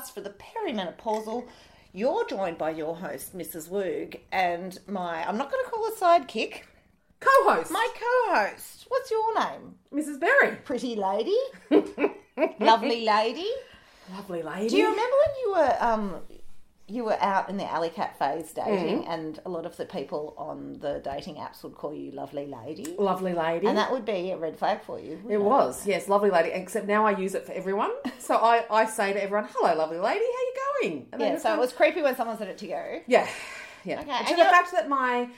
podcast for the perimenopausal. You're joined by your host, Mrs. Woog, and my, I'm not going to call her sidekick, co-host, my co host. What's your name? Mrs. Berry. Pretty lady. Lovely lady. Lovely lady. Do you remember when you were um you were out in the alley cat phase dating Mm-hmm. and a lot of the people on the dating apps would call you lovely lady? Lovely lady. And that would be a red flag for you. it was, yes, lovely lady. Except now I use it for everyone. So I, I say to everyone, "Hello, lovely lady, how you going?" And Yeah, so it was creepy when someone said it to you. Yeah, yeah. Okay, to and the fact that my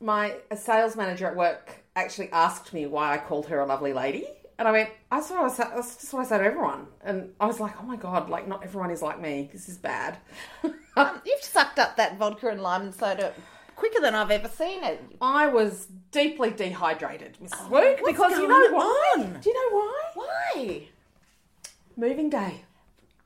my sales manager at work actually asked me why I called her a lovely lady, and I went, "That's what I say, that's just what I say to everyone." And I was like, "Oh my god, like not everyone is like me. This is bad." Um, you've sucked up that vodka and lime and soda quicker than I've ever seen it. I was deeply dehydrated, Mrs. Woog, because you know why? on? Do you know why? Why? Moving day.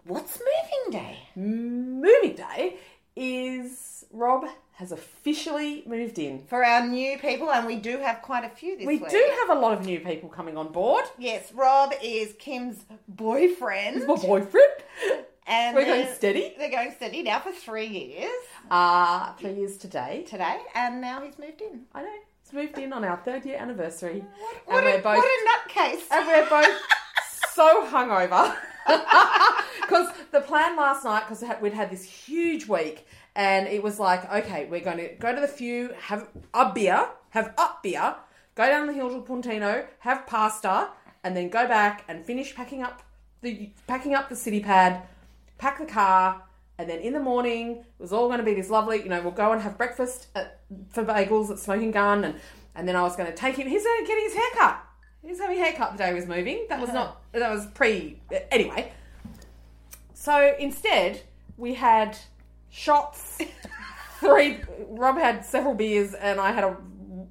What's moving day? Moving day is Rob has officially moved in. For our new people, and we do have quite a few this We week. We do have a lot of new people coming on board. Yes, Rob is Kim's boyfriend. My boyfriend. And We're going steady. They're going steady now for three years Uh, three years today. today, and now he's moved in. I know. He's moved in on our third year anniversary. What, and a, we're both what a nutcase! and we're both so hungover because the plan last night because we'd had this huge week and it was like okay we're going to go to the few have a beer have up beer go down the hill to Puntino have pasta and then go back and finish packing up the packing up the city pad pack the car and then in the morning it was all going to be this lovely you know we'll go and have breakfast at, for bagels at Smoking Gun and and then I was going to take him he's uh, going to get his haircut. He was having a haircut the day he was moving. That was uh-huh. not that was pre uh, anyway. So instead we had shots three Rob had several beers and I had a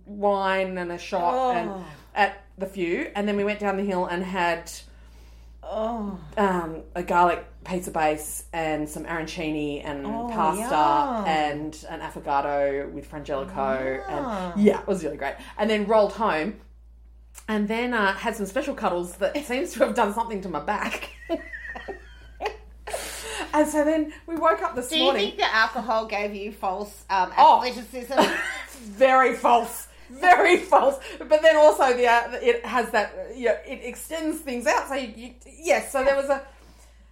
wine and a shot Oh. and at the few and then we went down the hill and had Oh, um, a garlic pizza base and some arancini and Oh, pasta yum. and an affogato with frangelico Yum. and yeah, it was really great. And then rolled home and then uh, had some special cuddles that seems to have done something to my back. and so then we woke up this morning. do you think the alcohol gave you false um, Oh. very false very false but then also the uh, it has that you know, it extends things out so you, you yes so there was a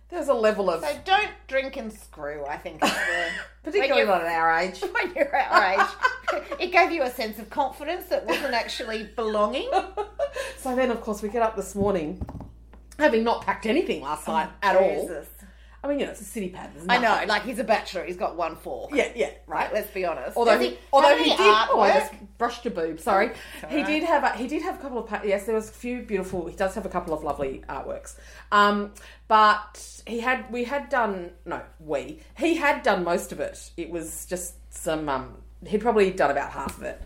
there was a level of so don't drink and screw. I think is the, particularly when not at our age you're, when you're our age, it gave you a sense of confidence that wasn't actually belonging. so then of course we get up this morning having not packed anything last night at all Jesus. I mean you know it's a city pad I know, like he's a bachelor. He's got one fork. yeah yeah Right. Let's be honest. Although he, although he did, oh, I just brushed your boob. Sorry, he right. did have a, he did have a couple of yes, there was a few beautiful. He does have a couple of lovely artworks. Um, but he had we had done no we he had done most of it. It was just some um, he'd probably done about half of it.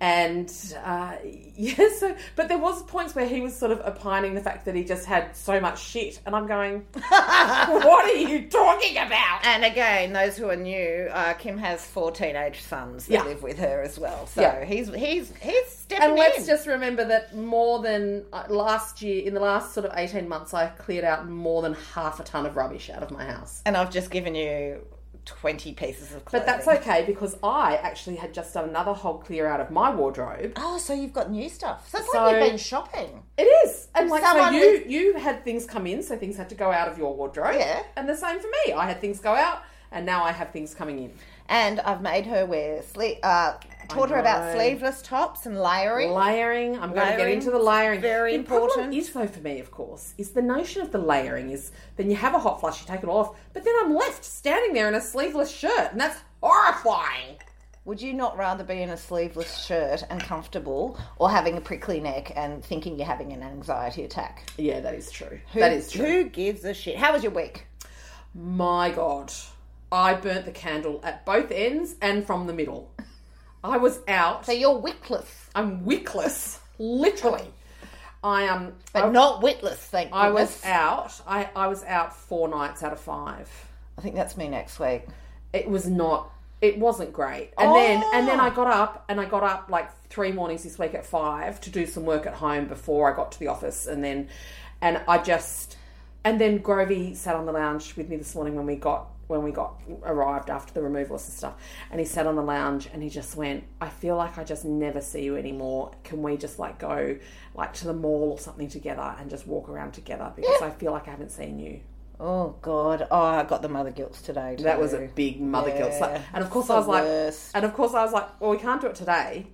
And uh, yeah, so but there was points where he was sort of opining the fact that he just had so much shit, and I'm going, "What are you talking about?" And again, those who are new, uh, Kim has four teenage sons that Yeah. live with her as well. So Yeah. he's he's he's stepping And let's in. just remember that more than uh, last year, in the last sort of 18 months, I cleared out more than half a ton of rubbish out of my house. and I've just given you twenty pieces of clothing. But that's okay because I actually had just done another whole clear out of my wardrobe. Oh, so you've got new stuff. So it's So- like you've been shopping. It is. And like, so you, you had things come in, so things had to go out of your wardrobe. Yeah. And the same for me. I had things go out, and now I have things coming in. And I've made her wear sleep Uh, taught her about sleeveless tops and layering. Layering. I'm going to get into the layering. very the important. is though for me, of course, is the notion of the layering is then you have a hot flush, you take it all off, but then I'm left standing there in a sleeveless shirt, and that's horrifying. Would you not rather be in a sleeveless shirt and comfortable, or having a prickly neck and thinking you're having an anxiety attack? Yeah, that is true. Who, that is true. Who gives a shit? How was your week? My God. I burnt the candle at both ends and from the middle. I was out. So you're wickless, I'm wickless, literally. I um, but I, not witless, thank I was out. I I was out four nights out of five. I think that's me next week. It was not. It wasn't great. And then and then Oh. I got up and I got up like three mornings this week at five to do some work at home before I got to the office, and then and I just and then Grovey sat on the lounge with me this morning when we got when we got arrived after the removals and stuff and he sat on the lounge and he just went i feel like i just never see you anymore can we just like go like to the mall or something together and just walk around together because i feel like i haven't seen you Oh God! Oh, I got the mother guilts today. Too. that was a big mother guilt slap. And of course i was the like and of course i was like well we can't do it today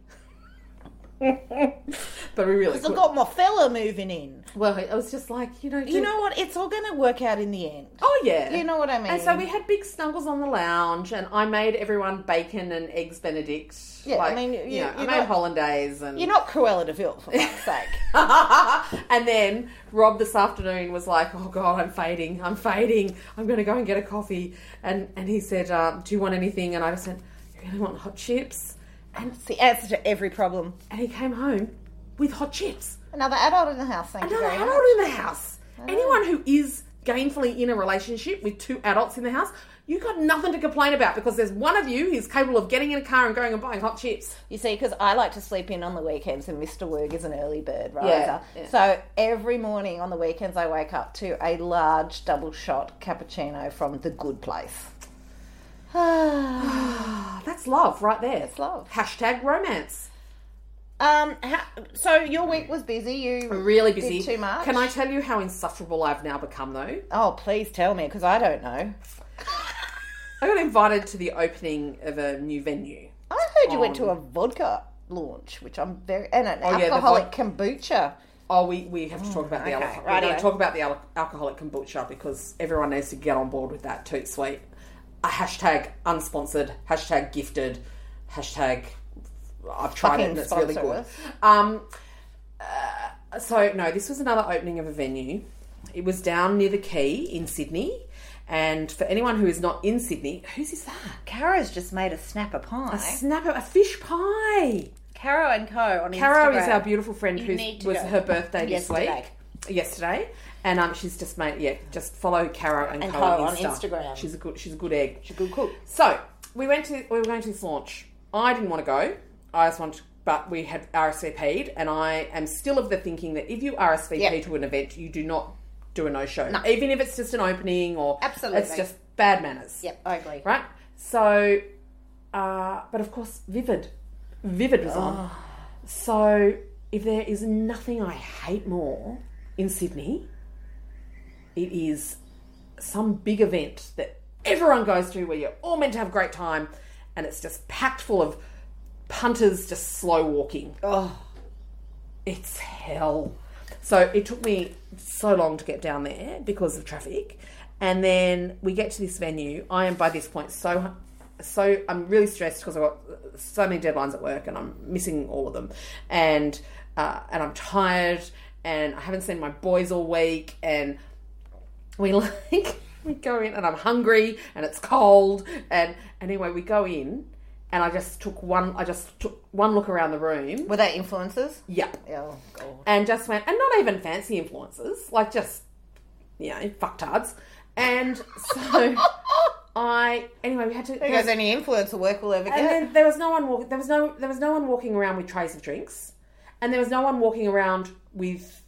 but we really I've could. got my fella moving in. well it was just like you know You know what? It's all going to work out in the end. oh yeah You know what I mean? And so we had big snuggles on the lounge, and I made everyone bacon and eggs Benedict. Yeah, I mean, you, you- know, I you're made not- hollandaise and You're not Cruella de Vil, for fuck's sake. and then Rob this afternoon was like, "Oh God, I'm fading. I'm fading. I'm going to go and get a coffee." And and he said, uh, "Do you want anything?" And I just said, "You really want hot chips?" And it's the answer to every problem. And he came home with hot chips. Another adult in the house. Thank Another you very adult much. in the house. Ah. Anyone who is gainfully in a relationship with two adults in the house, you've got nothing to complain about because there's one of you who's capable of getting in a car and going and buying hot chips. You see, because I like to sleep in on the weekends, and Mr. Woog is an early bird riser. Yeah, yeah. So every morning on the weekends, I wake up to a large double shot cappuccino from the good place. Ah, that's love right there. That's love. Hashtag romance. Um, how, so your week was busy. You Really did busy. too much. Can I tell you how insufferable I've now become though? Oh, please tell me, because I don't know. I got invited to the opening of a new venue. I heard you went to a vodka launch, which I'm very and an Oh, yeah, the alcoholic kombucha. Oh, we, we have to talk about the okay, alcohol. Going talk about the al- alcoholic kombucha because everyone needs to get on board with that toot sweet. A hashtag unsponsored, hashtag gifted, hashtag I've tried it and it's really sponsor good. us. Um, uh, so no, this was another opening of a venue. It was down near the Quay in Sydney. And for anyone who is not in Sydney, whose is that? Caro's just made a snapper pie. A snapper, a fish pie. Caro and Co on Caro Instagram. is our beautiful friend You who to was go. her birthday this Yesterday. week. Yesterday. And um, she's just made yeah, just follow Caro and, And Co, on, on Insta. Instagram. She's a good she's a good egg. She's a good cook. So we went to we were going to this launch. I didn't want to go. I just wanted, to, but we had RSVP'd, and I am still of the thinking that if you RSVP Yep. to an event, you do not do a no show, even if it's just an opening or Absolutely. it's just bad manners. Yep, I agree. Right. So, uh, but of course, Vivid, Vivid was on. So if there is nothing I hate more in Sydney, it is some big event that everyone goes to where you're all meant to have a great time and it's just packed full of punters just slow walking. Oh, It's hell. So it took me so long to get down there because of traffic. And then we get to this venue. I am by this point so so I'm really stressed because I've got so many deadlines at work and I'm missing all of them. And uh, and I'm tired and I haven't seen my boys all week and we like we go in and I'm hungry and it's cold and anyway we go in and I just took one I just took one look around the room. were they influencers? Yep Oh god. and just went, and not even fancy influencers, like just, you know, fucktards. And so I, anyway, we had to. Because any influencer work will ever and then there was no one walking. There was no. There was no one walking around with trays of drinks, and there was no one walking around with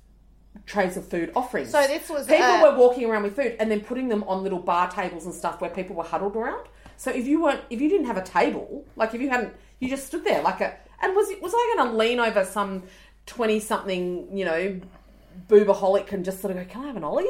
trays of food offerings. So this was, people uh, were walking around with food and then putting them on little bar tables and stuff where people were huddled around. So if you weren't, if you didn't have a table, like if you hadn't, you just stood there like a. And was was I going to lean over some twenty something, you know, boobaholic and just sort of go, "Can I have an olive?"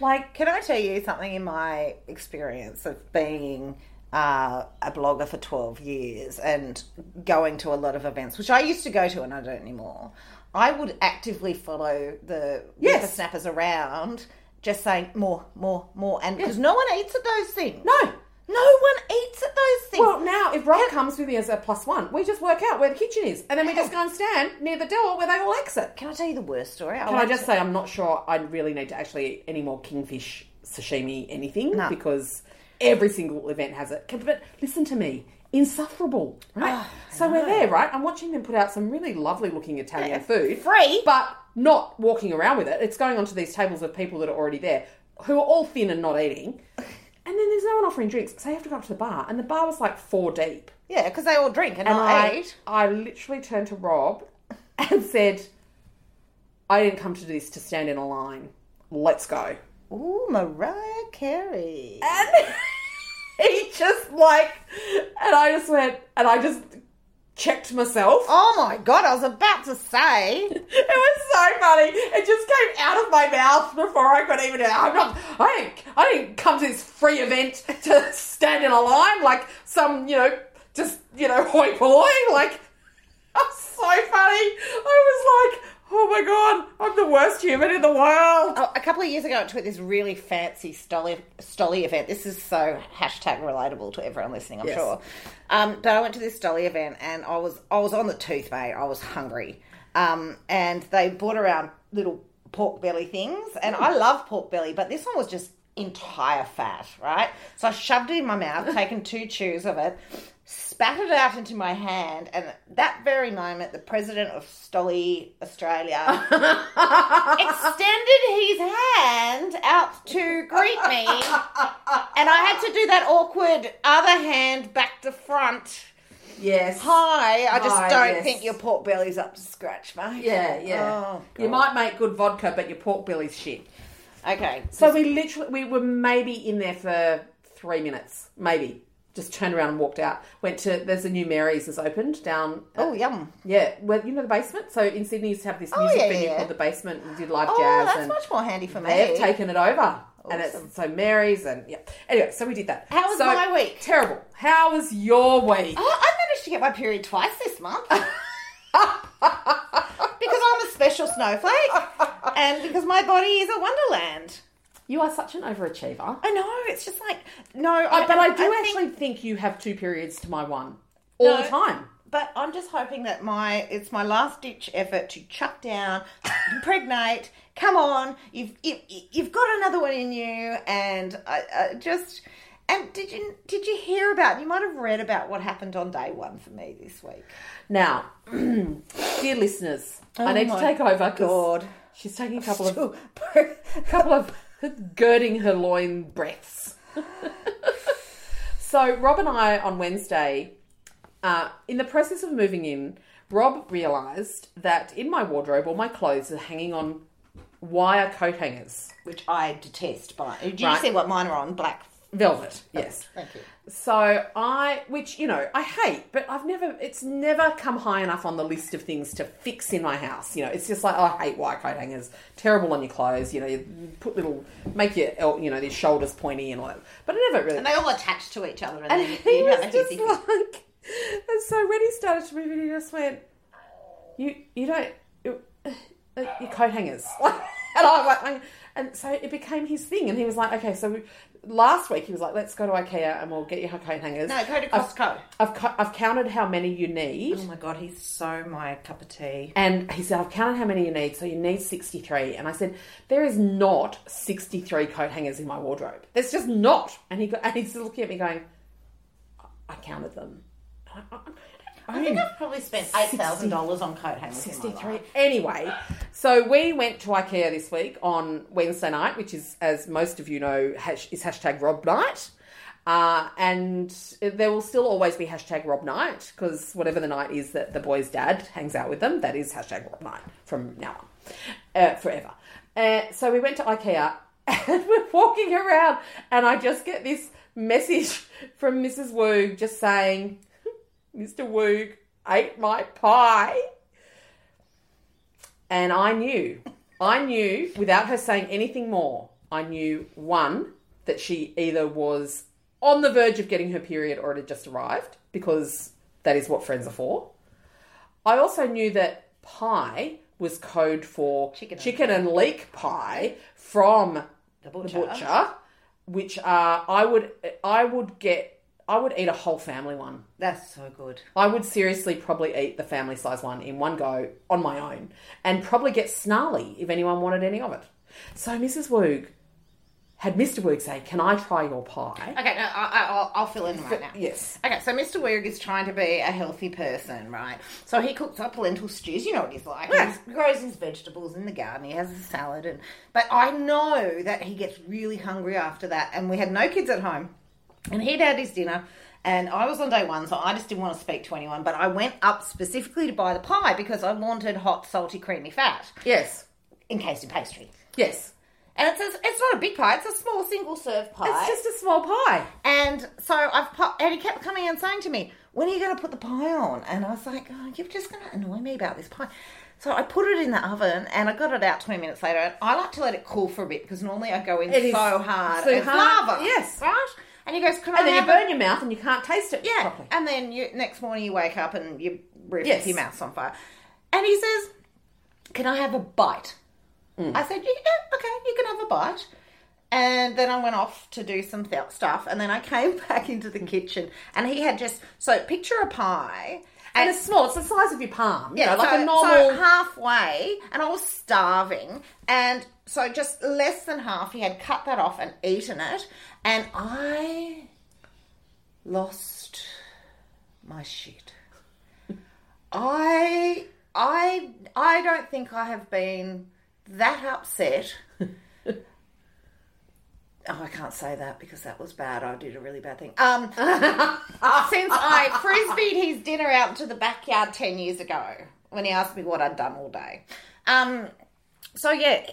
Like, Can I tell you something in my experience of being uh, a blogger for 12 years and going to a lot of events, which I used to go to and I don't anymore? I would actively follow the Yes. snappers around, just saying more, more, more. And because no one eats at those things. no. No one eats at those things. Well, now if Rob comes with me as a plus one, we just work out where the kitchen is, and then we just go and stand near the door where they all exit. Can I tell you the worst story? Can I just say I'm not sure I really need to actually eat any more kingfish sashimi anything No. because Every single event has it. But listen to me, insufferable, right? Oh, so we're there, right? I'm watching them put out some really lovely looking Italian Yeah, food, free. but not walking around with it. It's going onto these tables of people that are already there, who are all thin and not eating. And then there's no one offering drinks, so you have to go up to the bar, and the bar was like four deep. Yeah, because they all drink and, And I I, eat. I literally turned to Rob and said, I didn't come to do this to stand in a line. Let's go. Ooh, Mariah Carey. And he just like, and I just went, and I just checked myself. Oh my god, I was about to say. It was so funny. It just came out of my mouth before I could even. I'm not. I didn't. I didn't come to this free event to stand in a line like some, you know, just you know, hoi polloi. Like, that's so funny. I was like, oh my god, I'm the worst human in the world. Oh, a couple of years ago, I went to this really fancy Stoli, Stoli event. This is so hashtag relatable to everyone listening, I'm Yes. sure. Um, but I went to this Stoli event and I was I was on the tooth, mate. I was hungry. Um, and they brought around little pork belly things, and I love pork belly, but this one was just entire fat, right? So I shoved it in my mouth, taken two chews of it, spat it out into my hand, and at that very moment, the president of Stoli Australia extended his hand out to greet me, and I had to do that awkward other hand back to front. Yes. Hi, I just Hi, don't yes. think your pork belly's up to scratch, mate. Yeah, yeah. Oh, you might make good vodka, but your pork belly's shit. Okay. So we literally we were maybe in there for three minutes, maybe. Just turned around and walked out. Went to there's a new Mary's has opened down. Oh, yum. yeah, well you know the basement. So in Sydney, you used to have this Oh, music yeah, venue yeah. called the Basement and did live Oh, jazz. that's and much more handy for me. they've taken it over, and Awesome. it's so Mary's and yeah. Anyway, so we did that. How was So, my week? Terrible. How was your week? Oh, I managed to get my period twice this month. because I'm a special snowflake and because my body is a wonderland. You are such an overachiever. I know, it's just like, no, Uh, but I do actually think you have two periods to my one all No. the time. But I'm just hoping that my it's my last ditch effort to chuck down, impregnate. Come on, you've you, you've got another one in you, and I, I just and did you did you hear about? You might have read about what happened on day one for me this week. Now, dear listeners, I Oh need to take over. 'cause God, She's taking a couple of a couple of girding her loin breaths. so Rob and I on Wednesday, uh, in the process of moving in, Rob realised that in my wardrobe all my clothes are hanging on wire coat hangers. which I detest. But did you Right. see what mine are on? Black. Velvet, yes. Thank you. So I, which you know, I hate, but I've never, it's never come high enough on the list of things to fix in my house. You know, it's just like oh, I hate wire coat hangers, terrible on your clothes. You know, you put little, make your, you know, your shoulders pointy and all that. But I never really. And they all attach to each other, and, And then he you was just like, and so when he started to move in, he just went, "You, you don't, you, uh, your coat hangers." Like, and so it became his thing, and he was like, "Okay, so." We, Last week he was like, "Let's go to IKEA and we'll get your coat hangers." No, go to I've- Costco. I've, I've counted how many you need. Oh my god, he's so my cup of tea. And he said, I've counted how many you need, so you need 63. And I said, there is not 63 coat hangers in my wardrobe. There's just not. And he got, and he's looking at me going, I counted them. I, I, I think I've probably spent eight thousand dollars on coat hangers. in my 63. life. Anyway, so we went to IKEA this week on Wednesday night, which is, as most of you know, hash, is hashtag Rob Night. Uh, and there will still always be hashtag Rob Night because whatever the night is that the boy's dad hangs out with them, that is hashtag Rob Night from now on, uh, forever. Uh, so we went to IKEA and we're walking around, and I just get this message from Mrs. Woog just saying, Mr. Woog ate my pie. And I knew, I knew without her saying anything more, I knew one, that she either was on the verge of getting her period or it had just arrived, because that is what friends are for. I also knew that pie was code for Chicken chicken, and leek pie from The the butcher. butcher, which uh, I would I would get I would eat a whole family one. That's so good. I would seriously probably eat the family size one in one go on my own and probably get snarly if anyone wanted any of it. So Mrs. Woog had Mr. Woog say, "Can I try your pie?" Okay, no, I, I, I'll, I'll fill in right now. Yes. Okay, so Mr. Woog is trying to be a healthy person, right? So he cooks up lentil stews. You know what he's like. Yeah. He grows his vegetables in the garden. He has a salad, and but I know that he gets really hungry after that. And we had no kids at home, and he'd had his dinner. And I was on day one, so I just didn't want to speak to anyone. But I went up specifically to buy the pie because I wanted hot, salty, creamy fat Yes. encased in pastry. Yes. And it's a, it's not a big pie; it's a small single serve pie. It's just a small pie. And so I've put, and he kept coming and saying to me, "When are you going to put the pie on?" And I was like, oh, "You're just going to annoy me about this pie." So I put it in the oven, and I got it out twenty minutes later. And I like to let it cool for a bit because normally I go in It is so hard, so it's hard, lava, yes. right? And he goes, "Can I And then you have burn it?" your mouth and you can't taste it Yeah, properly. and then you next morning you wake up and you roof Yes. your mouth's on fire. And he says, "Can I have a bite?" Mm. I said, "Yeah, okay, you can have a bite." And then I went off to do some th- stuff, and then I came back into the kitchen, and he had just so picture a pie. And it's small. It's the size of your palm. You Yeah, know, like so, a normal. so halfway, and I was starving, and so just less than half. He had cut that off and eaten it, and I lost my shit. I I I don't think I have been that upset. Oh, I can't say that because that was bad. I did a really bad thing. Um, since I frisbeed his dinner out to the backyard ten years ago when he asked me what I'd done all day. Um, so yeah,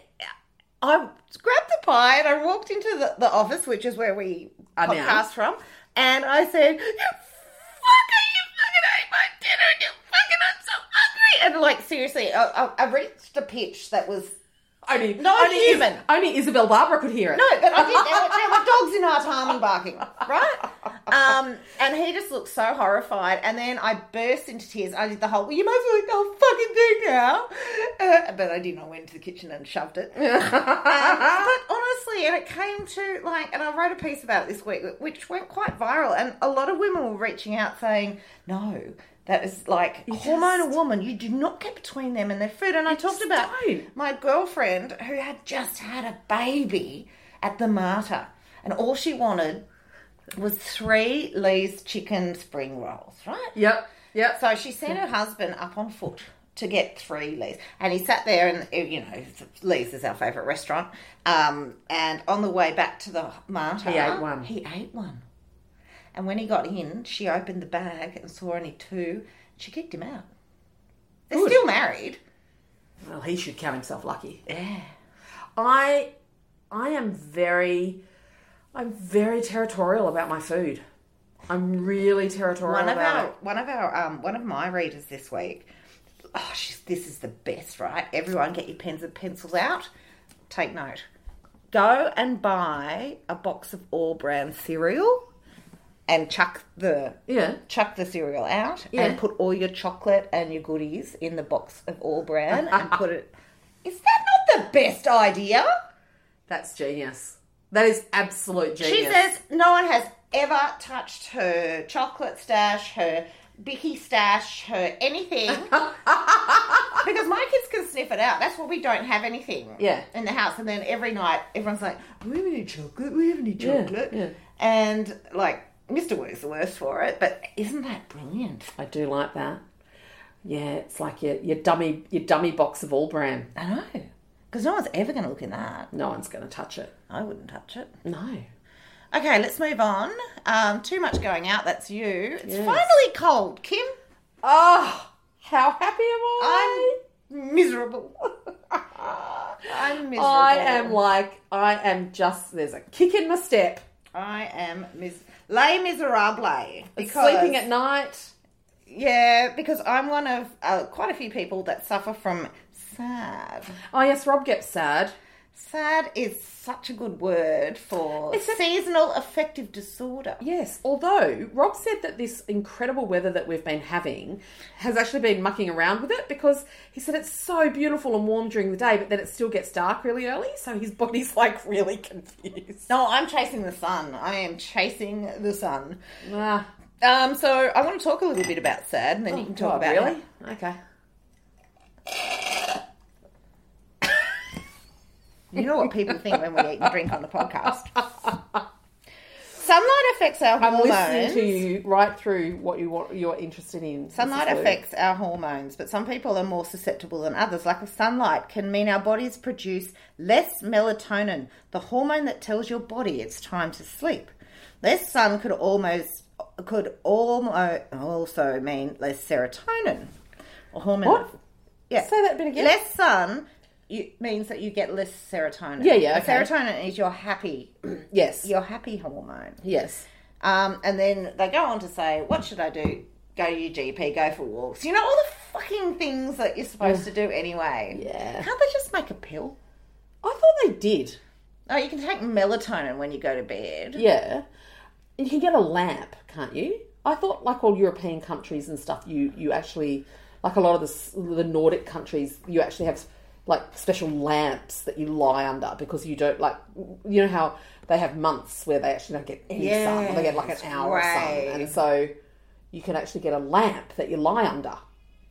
I grabbed the pie and I walked into the, the office, which is where we Are now. podcast from, and I said, "You fucker, you fucking ate my dinner, and you fucking I'm so hungry." And like seriously, I, I, I reached a pitch that was only, Not only human. Is- only Isabel Barbara could hear it. no, but I did. There were, dogs in our time and barking, right? Um, and he just looked so horrified. And then I burst into tears. I did the whole, well, you might as well eat the whole fucking thing now. Uh, but I didn't. I went to the kitchen and shoved it. Um, but honestly, and it came to like, and I wrote a piece about it this week, which went quite viral. And a lot of women were reaching out saying, no. That is like hormonal woman. You do not get between them and their food. And I talked about don't. my girlfriend who had just had a baby at the Mater, and all she wanted was three Lee's chicken spring rolls, right? Yep. Yep. So she sent her husband up on foot to get three Lee's, and he sat there, and you know, Lee's is our favourite restaurant. Um, and on the way back to the Mater, He ate one. He ate one. And when he got in, she opened the bag and saw only two. She kicked him out. They're Good. still married. Well, he should count himself lucky. Yeah. I, I am very, I'm very territorial about my food. I'm really territorial One of about our it. one of our um one of my readers this week. Oh, she's, this is the best, right? Everyone, get your pens and pencils out. Take note. Go and buy a box of All-Bran cereal, and chuck the Yeah. chuck the cereal out, Yeah. and put all your chocolate and your goodies in the box of All-Bran, and put it. Is that not the best idea? That's genius. That is absolute genius. She says no one has ever touched her chocolate stash, her Bicky stash, her anything. because my kids can sniff it out. That's why we don't have anything Yeah. in the house. And then every night, everyone's like, we have any chocolate? We have any Yeah, chocolate? yeah. And like, Mr. Woog's the worst for it. But isn't that brilliant? I do like that. Yeah, it's like your, your dummy your dummy box of All-Bran. I know. Because no one's ever going to look in that. No one's going to touch it. I wouldn't touch it. No. Okay, let's move on. Um, too much going out. That's you. It's Yes. finally cold, Kim. Oh, how happy am I? I'm miserable. I'm miserable. I am like I am just there's a kick in my step. I am mis- lay miserable because Sleeping at night. yeah, because I'm one of uh, quite a few people that suffer from sad. Oh yes, Rob gets sad. Sad is such a good word for It's a- seasonal affective disorder. Yes, although Rob said that this incredible weather that we've been having has actually been mucking around with it because he said it's so beautiful and warm during the day, but then it still gets dark really early, so his body's like really confused. No, I'm chasing the sun. I am chasing the sun. Ah, Um, so I want to talk a little bit about sad, and then you can talk oh, about really? Okay. You know what people think when we eat and drink on the podcast. Sunlight affects our I'm hormones. listening to you right through what you want. You're interested in. Sunlight Mrs. Lou. affects our hormones, but some people are more susceptible than others. Lack of sunlight can mean our bodies produce less melatonin, the hormone that tells your body it's time to sleep. Less sun could almost could almost also mean less serotonin, a hormone. What? Yeah. Say that bit again. Less sun you, means that you get less serotonin. Yeah, yeah, okay. Serotonin is your happy, Yes. your happy hormone. Yes. Um, and then they go on to say, what should I do? Go to your GP, go for walks. You know, all the fucking things that you're supposed to do anyway. Yeah. Can't they just make a pill? I thought they did. Oh, you can take melatonin when you go to bed. Yeah. You can get a lamp, can't you? I thought, like all European countries and stuff, you you actually, like a lot of the the Nordic countries, you actually have like special lamps that you lie under because you don't like, you know how they have months where they actually don't get any sun, or they get like an Yes, hour of sun, and so you can actually get a lamp that you lie under.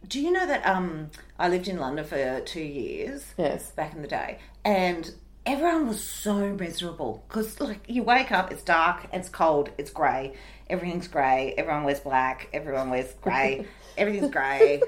Do you know that um, I lived in London for two years? Yes. back in the day, and everyone was so miserable because like you wake up, it's dark, it's cold, it's grey, everything's grey, everyone wears black, everyone wears grey, everything's grey.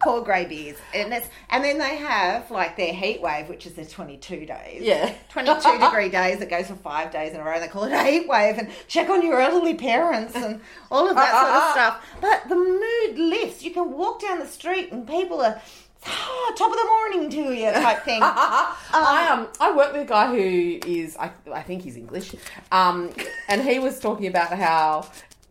Poor grey and it's and then they have like their heat wave, which is their twenty-two days. Yeah. twenty-two degree days that goes for five days in a row. They call it a heat wave, and check on your elderly parents and all of that sort of stuff. But the mood lifts. You can walk down the street, and people are ah, top of the morning to you type thing. I um I work with a guy who is I I think he's English, um, and he was talking about how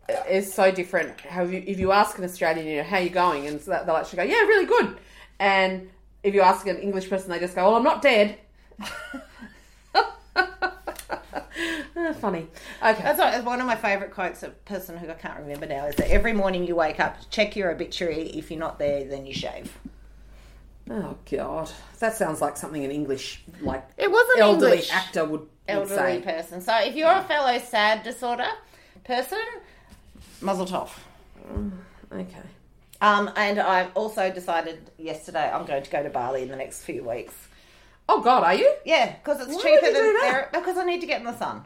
it's so different. How you, if you ask an Australian, you know, how you going, and so they'll actually go, yeah, really good. And if you ask an English person, they just go, well, I'm not dead. Funny. Okay. That's one of my favourite quotes. of A person who I can't remember now is that every morning you wake up, check your obituary. If you're not there, then you shave. Oh God, that sounds like something an English like It was an elderly English actor would, would elderly say. person. So if you're a fellow sad disorder person, muzzle tov. Okay. Um, and I've also decided yesterday I'm going to go to Bali in the next few weeks. Oh God, are you? Yeah, because it's Why cheaper than do that? because I need to get in the sun.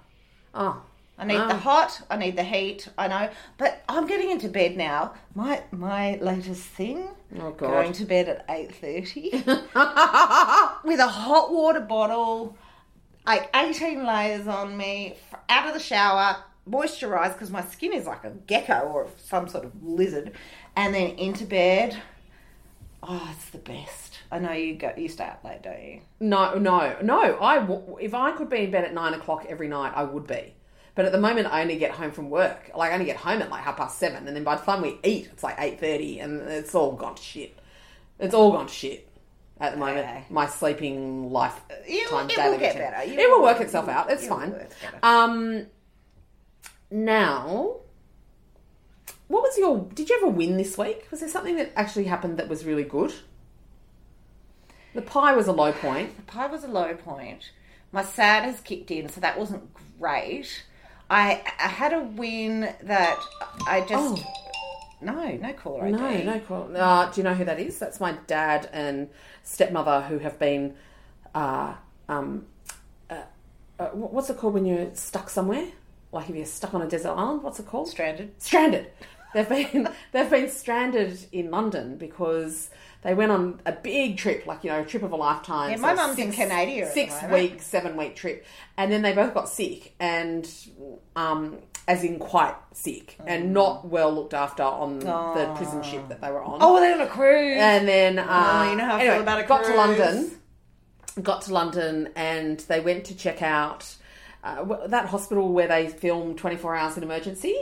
Oh. I need Ah. the hot. I need the heat. I know, but I'm getting into bed now. My my latest thing. Oh, God. Going to bed at eight thirty with a hot water bottle, like eighteen layers on me, out of the shower, moisturised because my skin is like a gecko or some sort of lizard, and then into bed. Oh, it's the best. I know you go. You stay up late, don't you? No, no, no. I w- if I could be in bed at nine o'clock every night, I would be. But at the moment, I only get home from work. Like I only get home at like half past seven, and then by the time we eat, it's like eight thirty, and it's all gone to shit. It's all gone to shit at the moment. Okay. My sleeping life. You- time it daily will get better. You it will will- work itself out. It's fine. Um. Now, what was your? Did you ever win this week? Was there something that actually happened that was really good? The pie was a low point. The pie was a low point. My sad has kicked in, so that wasn't great. I, I had a win that I just Oh. no no caller ID. No, no call. Uh, do you know who that is? That's my dad and stepmother who have been. Uh, um, uh, uh, what's it called when you're stuck somewhere? Like if you're stuck on a desert island, what's it called? stranded. stranded. They've been they've been stranded in London because they went on a big trip, like you know, a trip of a lifetime. Yeah, my so mum's in Canada Six week, seven week trip, and then they both got sick, and um, as in quite sick, and not well looked after on the prison ship that they were on. Oh, they're on a cruise. And then, uh, Oh, you know how I feel anyway, about a got to. London, got to London, and they went to check out uh, that hospital where they film Twenty Four Hours in Emergency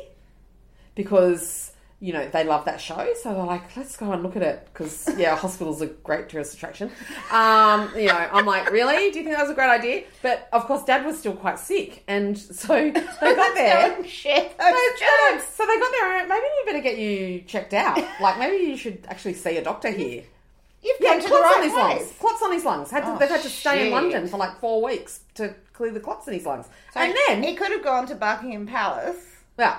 because you know they love that show. So they're like, let's go and look at it because yeah, hospital's a great tourist attraction. Um, you know, I'm like, really? Do you think that was a great idea? But of course, Dad was still quite sick, and so they got there. Share No, jokes. So they got there. Maybe you better get you checked out. Like maybe you should actually see a doctor here. You've Yeah, come to the clots on right his lungs. Clots on his lungs. Had to, Oh, they've had to stay in. London for like four weeks to clear the clots in his lungs. So and then, he could have gone to Buckingham Palace. yeah,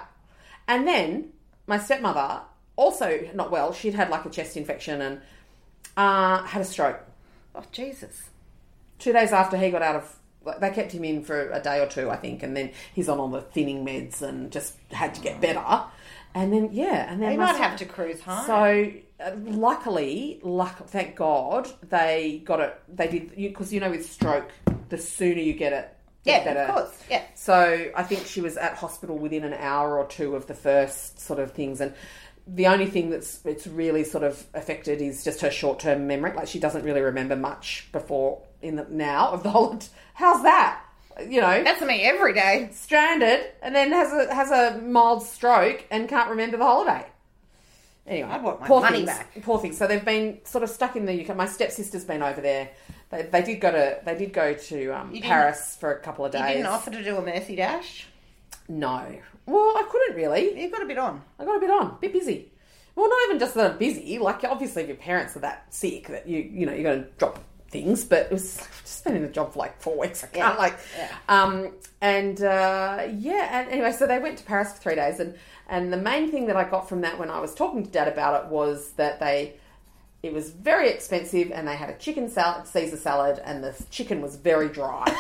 and then my stepmother also not well. She'd had like a chest infection and uh, had a stroke. Oh Jesus! two days after he got out of. like, They kept him in for a day or two, I think, and then he's on all the thinning meds and just had to get better. And then yeah, and then You my might have to cruise home. So uh, luckily, luck, thank God, they got it. They did because you know with stroke, the sooner you get it, the yeah, better. of course. Yeah. So I think she was at hospital within an hour or two of the first sort of things, and the only thing that's it's really sort of affected is just her short term memory. Like she doesn't really remember much before in the now of the whole. How's that? You know, That's me every day. stranded and then has a has a mild stroke and can't remember the holiday. Anyway, I want my poor money things. back. Poor things. So they've been sort of stuck in the UK. My stepsister's been over there. They, they did go to they did go to um, didn't- Paris for a couple of You days. didn't offer to do a Mercy Dash. No, well I couldn't really. You got a bit on. I got a bit on, a bit busy. Well, not even just that I'm busy. Like obviously, if your parents are that sick that you you know you're going to drop things, but it was I've just been in the job for like four weeks. I can't Yeah, like, yeah. um, and uh, yeah, and anyway, so they went to Paris for three days, and and the main thing that I got from that when I was talking to Dad about it was that they. It was very expensive, and they had a chicken salad, Caesar salad, and the chicken was very dry.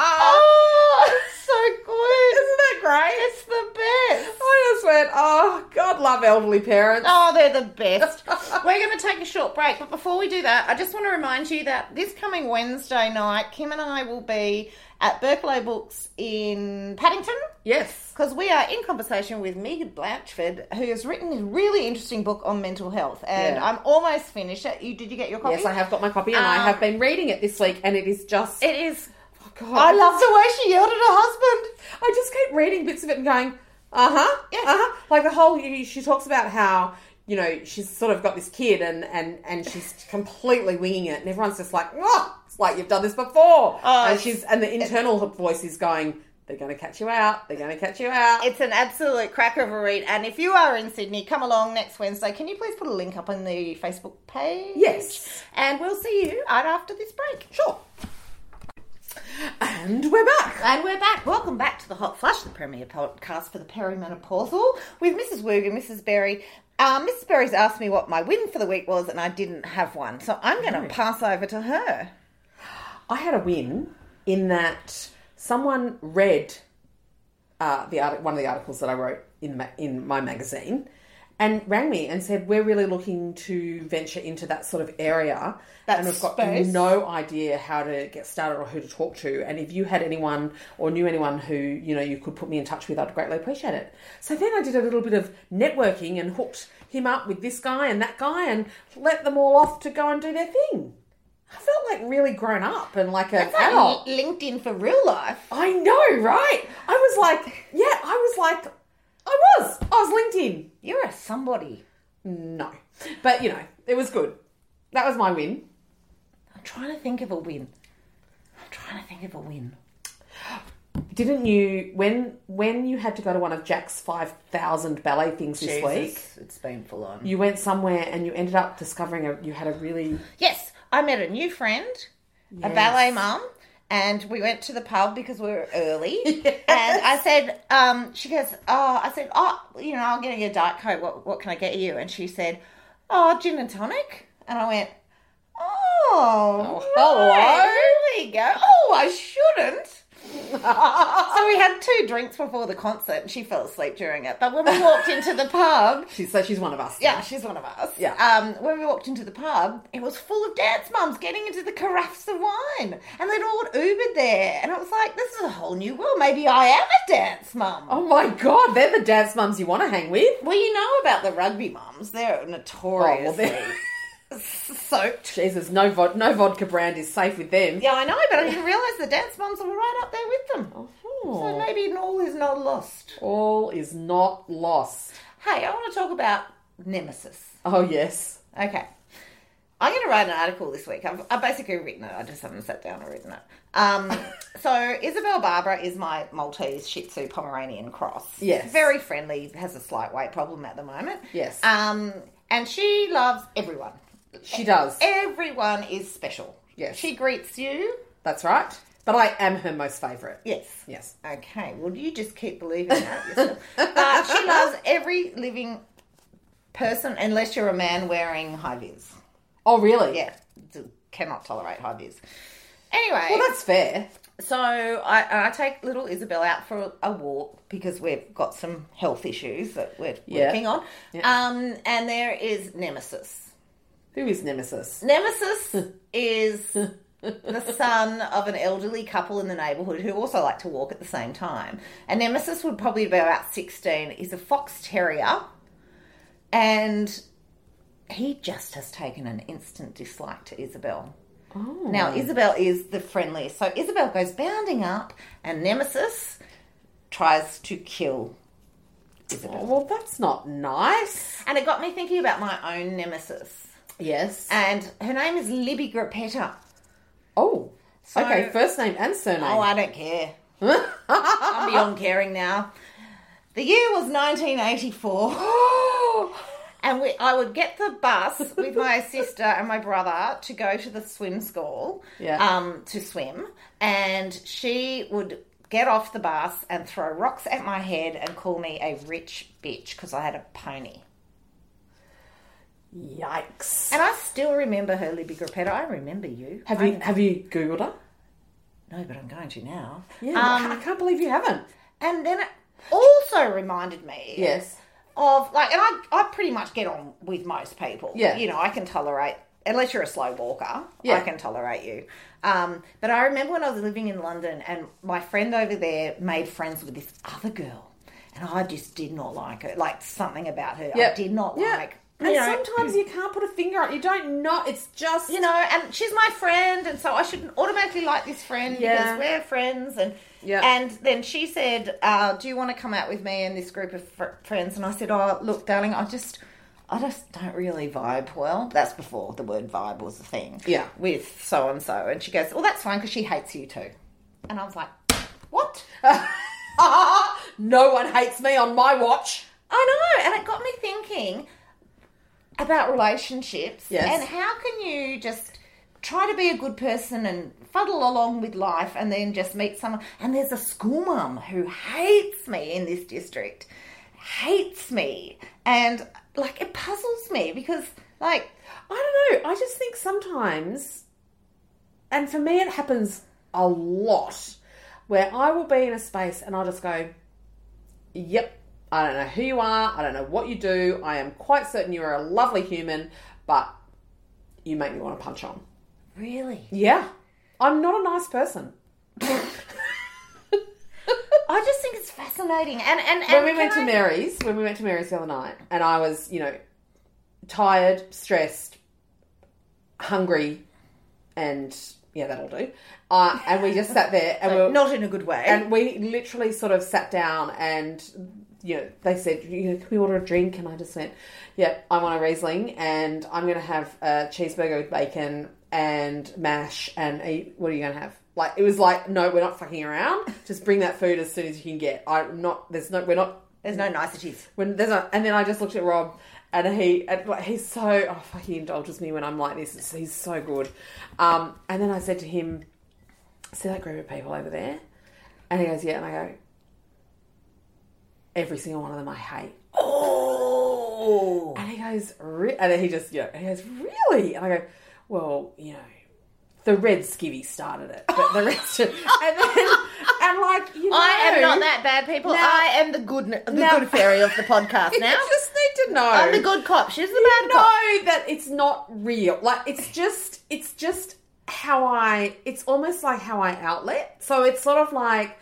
Oh, it's so good. Isn't that great? It's the best. I just went, oh, God love elderly parents. Oh, they're the best. We're going to take a short break, but before we do that, I just want to remind you that this coming Wednesday night, Kim and I will be at Berkelouw Books in Paddington Yes. because we are in conversation with Megan Blandford, who has written a really interesting book on mental health, and Yeah. I'm almost finished it. You did you get your copy? Yes, I have got my copy, and I Um, have been reading it this week, and it is just. It is. oh God, I love the way she yelled at her husband. I just keep reading bits of it and going, uh huh, Yes. uh huh. Like the whole. She talks about how you know she's sort of got this kid, and and and she's completely winging it, and everyone's just like, oh, it's like you've done this before, Oh, and she's and the internal voice is going, they're going to catch you out, they're going to catch you out. It's an absolute cracker of a read. And if you are in Sydney, come along next Wednesday. Can you please put a link up on the Facebook page? Yes. And we'll see you right after this break. Sure. And we're back. And we're back. Welcome back to the Hot Flush, the premier podcast for the perimenopausal with Mrs. Woog and Mrs. Berry. Um, Mrs. Berry's asked me what my win for the week was, and I didn't have one. So I'm going to pass over to her. I had a win in that someone read uh, the art- one of the articles that I wrote in ma- in my magazine and rang me and said we're really looking to venture into that sort of area That and we've got space. no idea how to get started or who to talk to and if you had anyone or knew anyone who you know you could put me in touch with I'd greatly appreciate it so then I did a little bit of networking and hooked him up with this guy and that guy and let them all off to go and do their thing I felt like really grown up and like an It's like adult. LinkedIn for real life. I know, right? I was like, yeah, I was like, I was. I was LinkedIn. You're a somebody. No. But, you know, it was good. That was my win. I'm trying to think of a win. I'm trying to think of a win. Didn't you, when when you had to go to one of Jack's 5,000 ballet things this week, Jesus, it's been full on. you went somewhere and you ended up discovering a, you had a really. Yes, I met a new friend, a ballet mum, and we went to the pub because we were early. Yes. And I said, um, she goes, oh, I said, oh, you know, I'm getting you a diet coke. What, what can I get you? And she said, oh, gin and tonic. And I went, oh, hello. right, there you go. Oh, I shouldn't. So we had two drinks before the concert, and she fell asleep during it. But when we walked into the pub, She's, so she's one of us. yeah, she's one of us. Yeah. Um, when we walked into the pub, it was full of dance mums getting into the carafes of wine, and they'd all Ubered there, and I was like, "This is a whole new world. Maybe I am a dance mum." Oh my god, they're the dance mums you want to hang with. Well, you know about the rugby mums; they're notoriously they're- soaked. Jesus, no, vod- no vodka brand is safe with them. Yeah, I know, but I didn't realise the dance moms were right up there with them. Oh. So maybe all is not lost. All is not lost. Hey, I want to talk about Nemesis. Oh, yes. Okay. I'm going to write an article this week. I've, I've basically written it. I just haven't sat down and written it. Um, so Isabel Barbara is my Maltese Shih Tzu Pomeranian cross. Yes. Very friendly. Has a slight weight problem at the moment. Yes. Um, and she loves everyone. She does. Everyone is special. Yes. She greets you. That's right. But I am her most favourite. Yes. Yes. Okay. Well, you just keep believing that yourself. but she loves every living person, unless you're a man wearing high vis. Oh, really? Yeah, cannot tolerate high vis. Anyway, Well, that's fair. so I, I take little Isabel out for a walk because we've got some health issues that we're Yeah. working on. Yeah. Um, and there is Nemesis. Who is Nemesis? Nemesis is the son of an elderly couple in the neighbourhood who also like to walk at the same time. And Nemesis would probably be about 16. He's a fox terrier. And he just has taken an instant dislike to Isabel. Oh. Now, Isabel is the friendliest. So Isabel goes bounding up, and Nemesis tries to kill Isabel. Oh, well, that's not nice. And it got me thinking about my own Nemesis. Yes. And her name is Libby Grappetta. Oh. So- okay, first name and surname. Oh, I don't care. I'm beyond caring now. The year was 1984, and we, I would get the bus with my sister and my brother to go to the swim school Yeah. um, to swim, and she would get off the bus and throw rocks at my head and call me a rich bitch because I had a pony. Yikes. And I still remember her, Libby Grappetta. I remember you. Have I- you have you googled her? No, but I'm going to now. Yeah. Um, I can't believe you haven't. And then it also reminded me Yes. of like, and I, I pretty much get on with most people. Yeah. You know, I can tolerate, unless you're a slow walker, Yeah. I can tolerate you. Um, but I remember when I was living in London and my friend over there made friends with this other girl. And I just did not like her. Like something about her. I did not Yeah. like. And you know, sometimes you can't put a finger on. You don't know. It's just you know, and she's my friend, and so I shouldn't automatically like this friend Yeah. because we're friends. And Yeah. and then she said, uh, "Do you want to come out with me and this group of fr- friends?" And I said, "Oh, look, darling, I just." I just don't really vibe well. That's before the word vibe was a thing. Yeah. With so and so. And she goes, Well, that's fine because she hates you too. And I was like, What? no one hates me on my watch. I know, and it got me thinking about relationships Yes. and how can you just try to be a good person and fuddle along with life and then just meet someone and there's a school mum who hates me in this district hates me and like it puzzles me because like I don't know. I just think sometimes, and for me, it happens a lot, where I will be in a space and I'll just go, Yep, I don't know who you are. I don't know what you do. I am quite certain you are a lovely human, but you make me want to punch on. really Yeah. I'm not a nice person. I just think it's fascinating and and, and when we went to Mary's, when we went to Mary's the other night, and I was, you know, tired, stressed, hungry, and yeah, that'll do. Uh, and we just sat there, and we were, not in a good way and we literally sort of sat down, and you know, they said, you know, "Can we order a drink?" And I just went, yeah, I want a Riesling, and I'm going to have a cheeseburger with bacon and mash, and eat. What are you going to have?" Like it was like, no, we're not fucking around. Just bring that food as soon as you can get. I'm not. There's no. We're not there's no niceties when there's a, and then I just looked at Rob and he and like, he's so oh fuck he indulges me when I'm like this It's- he's so good um and then I said to him see that group of people over there and he goes yeah and I go every single one of them I hate oh and he goes Re-? and then he just yeah he goes really and I go well you know the red skivvy started it but the rest of, and then and like you know I am not that bad, people. Now- I am the good, the Now- good fairy of the podcast now. you just need to know I'm the good cop. She's the bad know cop. that it's not real. Like it's just it's just how I it's almost like how I outlet. So it's sort of like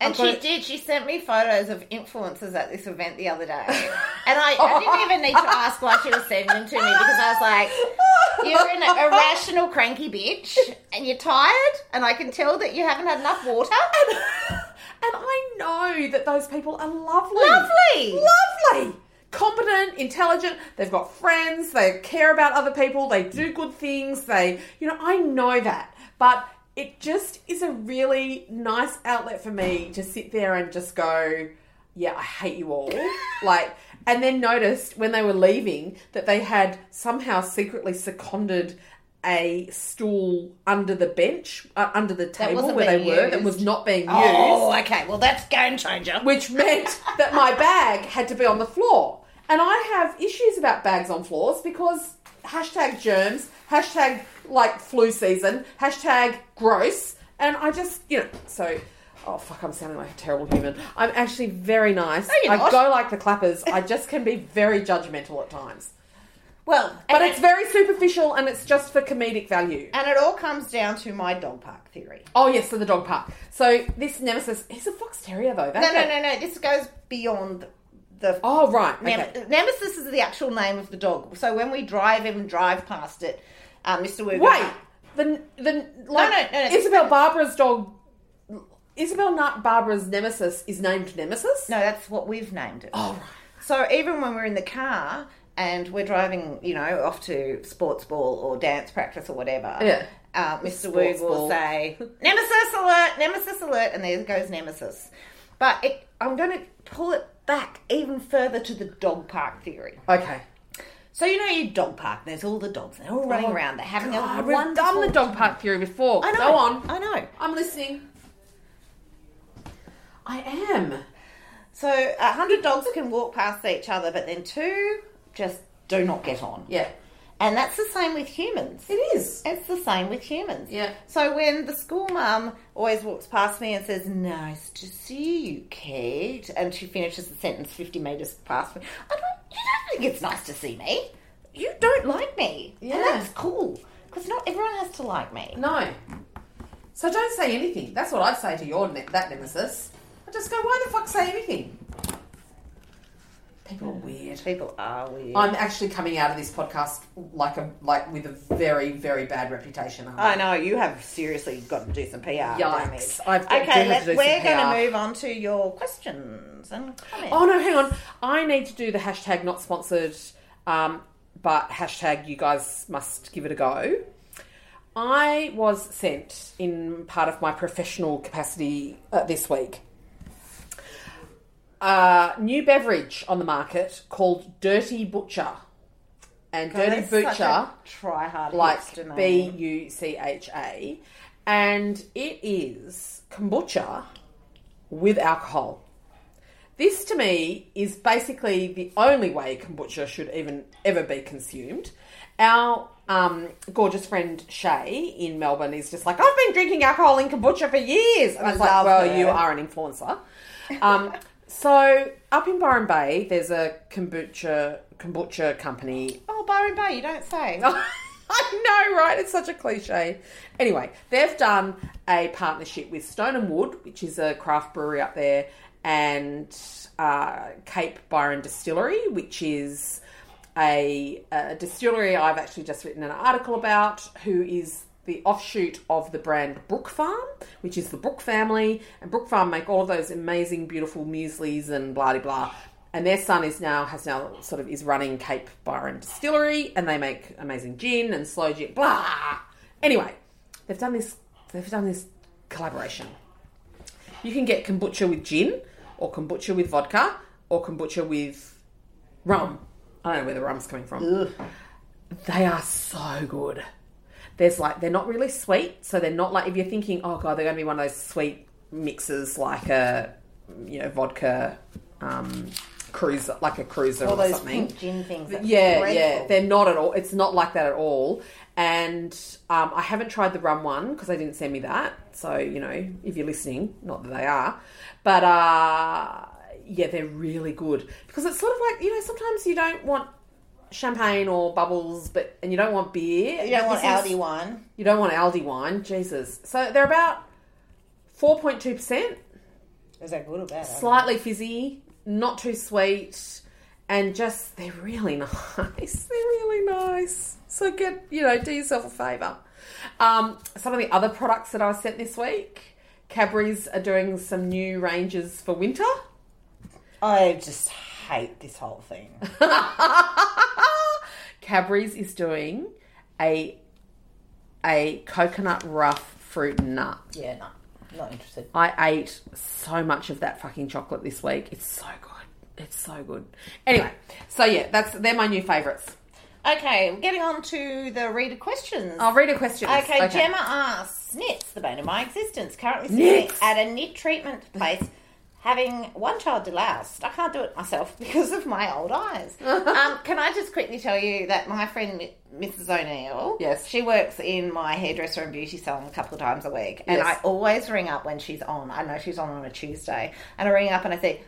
And she it- did. She sent me photos of influencers at this event the other day, and I, I didn't even need to ask why she was sending them to me because I was like, "You're an irrational, cranky bitch, and you're tired, and I can tell that you haven't had enough water." and I know that those people are lovely. Lovely. Lovely. Competent, intelligent, they've got friends, they care about other people, they do good things, they you know, I know that. But it just is a really nice outlet for me to sit there and just go, Yeah, I hate you all. like and then noticed when they were leaving that they had somehow secretly seconded a stool under the bench, uh, under the table wasn't where they being were, that used. was not being used Oh, okay. Well, that's game changer. which meant that my bag had to be on the floor. And I have issues about bags on floors because hashtag germs, hashtag like flu season, hashtag gross, and I just you know so. Oh fuck! I'm sounding like a terrible human. I'm actually very nice. you're I go like the clappers. I just can be very judgmental at times. Well, But it's it, very superficial and it's just for comedic value. and it all comes down to my dog park theory. Oh yes, so the dog park. So this nemesis, he's a fox terrier though. No, no, no, no. This goes beyond the. Oh right. Nem- Nemesis is the actual name of the dog. So when we drive even drive past it, uh, Mr. Woogan. Wait, the the like no, no, no. Isabel Barbara's dog. Isabel Nut Barbara's nemesis is named Nemesis. No, that's what we've named it. Oh right. So even when we're in the car and we're driving, you know, off to sports ball or dance practice or whatever, Yeah. uh, Mr. Sports Woog will ball. say, Nemesis alert, Nemesis alert, and there goes Nemesis. But it, I'm going to pull it back even further to the dog park theory. Okay. So you know your dog park, there's all the dogs, they're all running Oh, around, they're having God, a we've wonderful done the dog park theory before. I know. Go on. I know. I'm listening. I am. So a hundred dogs can walk past each other, but then two just do not get on. Yeah. And that's the same with humans. It is. It's the same with humans. Yeah. So when the school mum always walks past me and says, "Nice to see you, Kate," and she finishes the sentence fifty meters past me, I don't. You don't think it's nice to see me. You don't like me, Yeah. and that's cool because not everyone has to like me. No. So don't say anything. That's what I'd say to your ne- that nemesis. I just go, why the fuck say anything? People are weird. People are weird. I'm actually coming out of this podcast like a like with a very very bad reputation. I? I know you have seriously got to do some PR. Yikes. I've got- okay, let's, we're going to move on to your questions and comments. Oh no, hang on. I need to do the hashtag not sponsored, um, but hashtag you guys must give it a go. I was sent in part of my professional capacity uh, this week a new beverage on the market called Dirty Butcher. And Dirty Butcher try hard like B. U C H A, and it is kombucha with alcohol. This to me is basically the only way kombucha should even ever be consumed. Our um, gorgeous friend Shay in Melbourne is just like, I've been drinking alcohol in kombucha for years. And I was like, well, her. you are an influencer. Um, so up in Byron Bay, there's a kombucha kombucha company Oh, Byron Bay, you don't say. I know, right? It's such a cliche. Anyway, they've done a partnership with Stone and Wood, which is a craft brewery up there, and uh, Cape Byron Distillery, which is a, a distillery I've actually just written an article about, who is the offshoot of the brand Brook Farm, which is the Brook family, and Brook Farm make all of those amazing, beautiful mueslis and blah blah blah. And their son is now has now sort of is running Cape Byron Distillery, and they make amazing gin and slow gin. Blah. Anyway, they've done this. They've done this collaboration. You can get kombucha with gin, or kombucha with vodka, or kombucha with rum. I don't know where the rum's coming from. They are so good. There's like they're not really sweet, so they're not like if you're thinking, oh god, they're going to be one of those sweet mixes like a you know vodka um, cruiser, like a cruiser All or those something. pink gin things. Yeah, yeah, they're not at all. It's not like that at all. And um, I haven't tried the rum one because they didn't send me that. So you know, if you're listening, not that they are, but uh, yeah, they're really good because it's sort of like you know sometimes you don't want champagne or bubbles, but and you don't want beer. You don't want this is- Aldi wine. You don't want Aldi wine. Jesus. So they're about four point two percent Is that good or bad? I don't know. slightly fizzy, not too sweet, and just they're really nice. they're really nice. So get you know, do yourself a favour. Um, some of the other products that I was sent this week, Cadbury's are doing some new ranges for winter. I just hate this whole thing. Cadbury's is doing a a coconut rough fruit nut. yeah, no, not interested. I ate so much of that fucking chocolate this week. It's so good. It's so good. Anyway, so yeah, that's they're my new favourites. Okay, getting on to the reader questions. I'll read a question. Okay, Gemma asks, Knits, the bane of my existence, currently sitting at a knit treatment place. Having one child deloused. I can't do it myself because of my old eyes. um, can I just quickly tell you that my friend Mrs. O'Neill, Yes. she works in my hairdresser and beauty salon a couple of times a week, and Yes. I always ring up when she's on. I know she's on on a Tuesday, and I ring up and I say.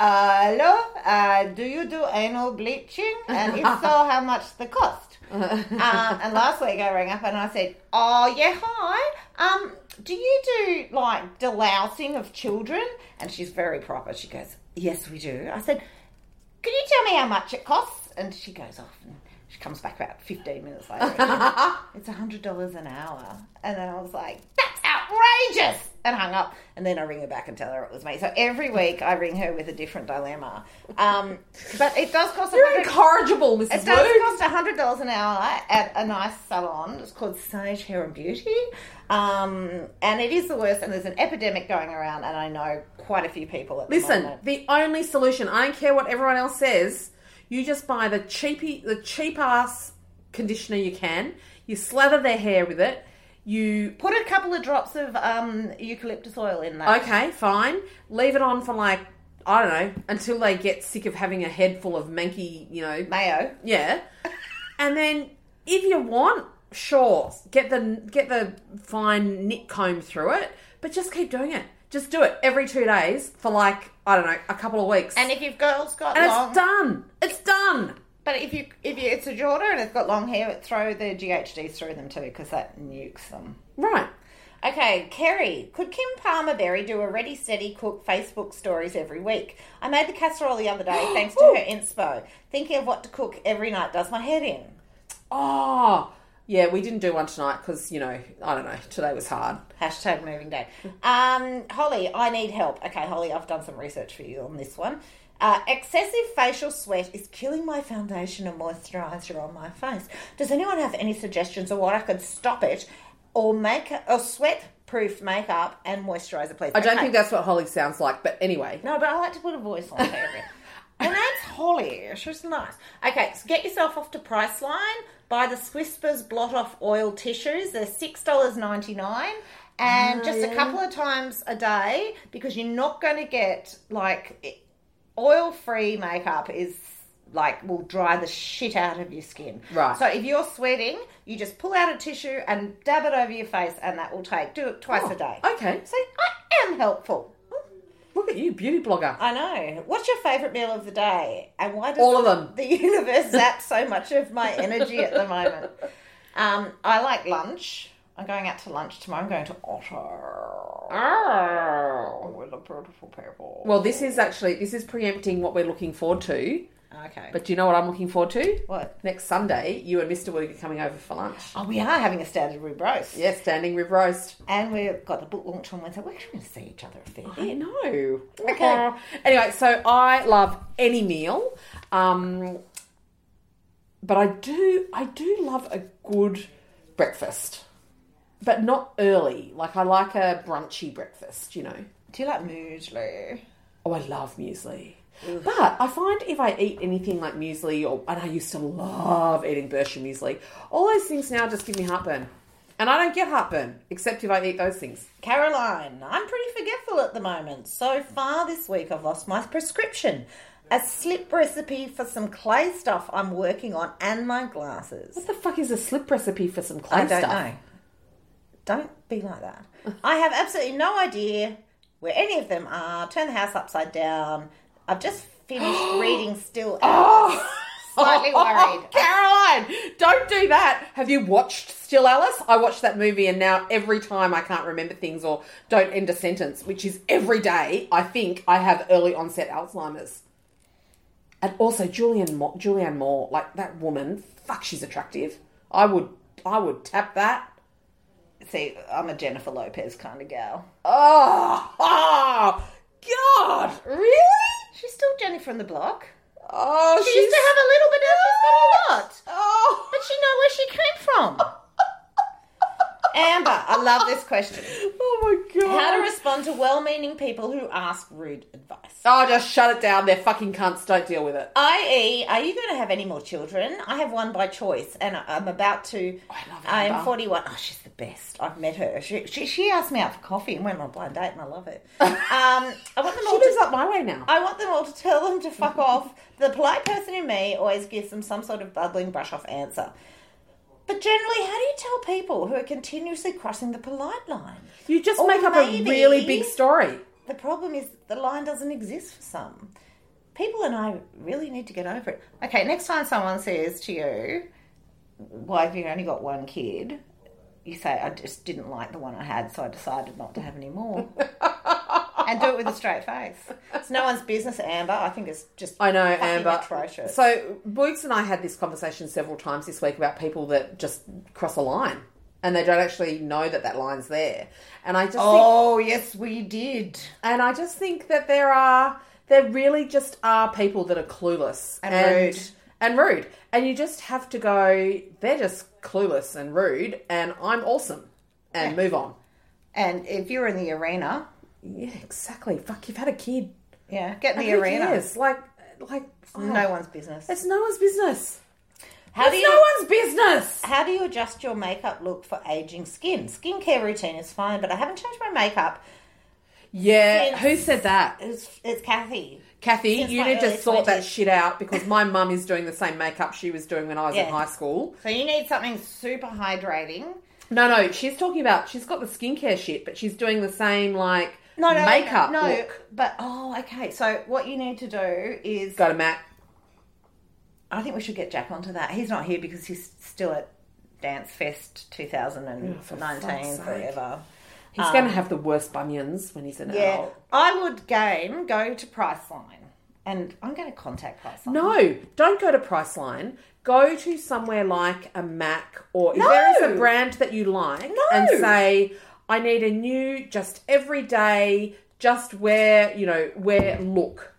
Hello, uh, do you do anal bleaching? And if so, how much the cost? um, and last week I rang up and I said, "Oh yeah, hi. Um, do you do like delousing of children?" And she's very proper. She goes, "Yes, we do." I said, "Can you tell me how much it costs?" And she goes off and she comes back about fifteen minutes later. it's a hundred dollars an hour, and then I was like, "That's outrageous!" And hung up. And then I ring her back and tell her it was me. So every week I ring her with a different dilemma. Um, but it does cost. A You're 100 incorrigible, Mrs. it does Luke. cost hundred dollars an hour at a nice salon. It's called Sage Hair and Beauty, um, and it is the worst. And there's an epidemic going around, and I know quite a few people at the Listen, moment. the only solution, I don't care what everyone else says, you just buy the cheapy the cheap ass conditioner you can, you slather their hair with it, you Put a couple of drops of um, eucalyptus oil in that. okay, fine. Leave it on for like I don't know, until they get sick of having a head full of manky, you know, Mayo. Yeah. and then if you want, sure, get the get the fine nit comb through it, but just keep doing it. Just do it every two days for like I don't know a couple of weeks, And if you've girls got And long, it's done. It's done. But if you if you, it's a daughter and it's got long hair, throw the GHDs through them too because that nukes them. Right. Okay, Kerry, could Kim Palmer Berry do a ready, steady cook Facebook stories every week? I made the casserole the other day thanks to her inspo. Thinking of what to cook every night does my head in. Oh, yeah. We didn't do one tonight because you know I don't know. Today was hard. Hashtag moving day. Um, Holly, I need help. Okay, Holly, I've done some research for you on this one. Uh, excessive facial sweat is killing my foundation and moisturizer on my face. Does anyone have any suggestions of what I could stop it or make or sweat proof makeup and moisturizer, please? I don't Okay. think that's what Holly sounds like, but anyway. No, but I like to put a voice on it. and that's Holly. She's nice. Okay, so get yourself off to Priceline. Buy the Swisspers Blot Off Oil tissues. They're six dollars ninety nine. And Ah, just a couple of times a day because you're not going to get like oil free makeup is like will dry the shit out of your skin. Right. So if you're sweating, you just pull out a tissue and dab it over your face, and that will take. Do it twice Oh, a day. Okay. See, I am helpful. Look at you, beauty blogger. I know. What's your favourite meal of the day? And why does All of them. the universe zap so much of my energy at the moment? Um, I like lunch. I'm going out to lunch tomorrow. I'm going to Otto. Oh. With the beautiful people. Well, this is actually this is preempting what we're looking forward to. okay. But do you know what I'm looking forward to? what? Next Sunday, you and Mr. Woog are coming over for lunch. Oh, we are having a standard rib roast. Yeah, standing rib roast. And we've got the book launch on Wednesday. We're actually going to see each other a fair I know. Okay. Anyway, so I love any meal, um, but I do I do love a good breakfast, but not early. Like I like a brunchy breakfast. You know. Do you like muesli? Oh, I love muesli. But I find if I eat anything like muesli, or and I used to love eating Bircher muesli, all those things now just give me heartburn, and I don't get heartburn except if I eat those things. Caroline, I'm pretty forgetful at the moment. So far this week, I've lost my prescription. A slip recipe for some clay stuff I'm working on, and my glasses. What the fuck is a slip recipe for some clay I don't stuff? know. Don't be like that. I have absolutely no idea where any of them are. Turn the house upside down. I've just finished reading Still oh. Alice. Oh, Slightly worried. Caroline, don't do that. Have you watched Still Alice? I watched that movie and now every time I can't remember things or don't end a sentence, which is every day, I think I have early onset Alzheimer's. And also Julianne Moore, Julianne Moore, like that woman, fuck, she's attractive. I would, I would tap that. See, I'm a Jennifer Lopez kind of gal. Oh, oh God, really? She's still Jenny from the block. Oh, She she's used to have a little, but now she's got a lot. Oh, But she know where she came from. Amber, I love this question. oh my God. How to respond to well-meaning people who ask rude advice. Oh, just shut it down. They're fucking cunts. Don't deal with it. I.e., are you going to have any more children? I have one by choice, and I'm about to. I love I am 41. Oh, she's the best. I've met her. She, she she asked me out for coffee and went on a blind date, and I love it. Um, I want them all She to. up my way now. I want them all to tell them to fuck off. The polite person in me always gives them some sort of bubbling brush off answer. But generally, how do you tell people who are continuously crossing the polite line? You just Or make up a really big story. The problem is the line doesn't exist for some. People and I really need to get over it. Okay, next time someone says to you, Why have you only got one kid? You say, I just didn't like the one I had, so I decided not to have any more. and do it with a straight face. It's no one's business, Amber. I think it's just I know, Amber. atrocious. So, Boots and I had this conversation several times this week about people that just cross a line and they don't actually know that that line's there. And I just think, oh, yes, we did. and I just think that there are there really just are people that are clueless And rude. and rude, and you just have to go. They're just clueless and rude, and I'm awesome, and move on. And if you're in the arena, Yeah, exactly. Fuck, you've had a kid. yeah, get in the Who arena. cares? Like, like oh. No one's business. It's no one's business. How it's do you no one's business. How do you adjust your makeup look for aging skin? Skincare routine is fine, but I haven't changed my makeup. Yeah, Since- who said that? It's, it's Kathy. Kathy, Since you my need to early sort that 20s. shit out because my mum is doing the same makeup she was doing when I was in Yeah. high school. So you need something super hydrating. No, no, she's talking about she's got the skincare shit, but she's doing the same like No, no, makeup no. look. But oh, okay. So what you need to do is, Go to Mac. I think we should get Jack onto that. He's not here because he's still at Dance Fest Oh, for 2019, fuck's sake. forever. He's going to have the worst bunions when he's an Um, Yeah, adult. I would game go to Priceline, and I'm going to contact Priceline. No, don't go to Priceline. Go to somewhere like a Mac or if there is a brand that you like No. and say, I need a new, just everyday, just wear, you know, wear look.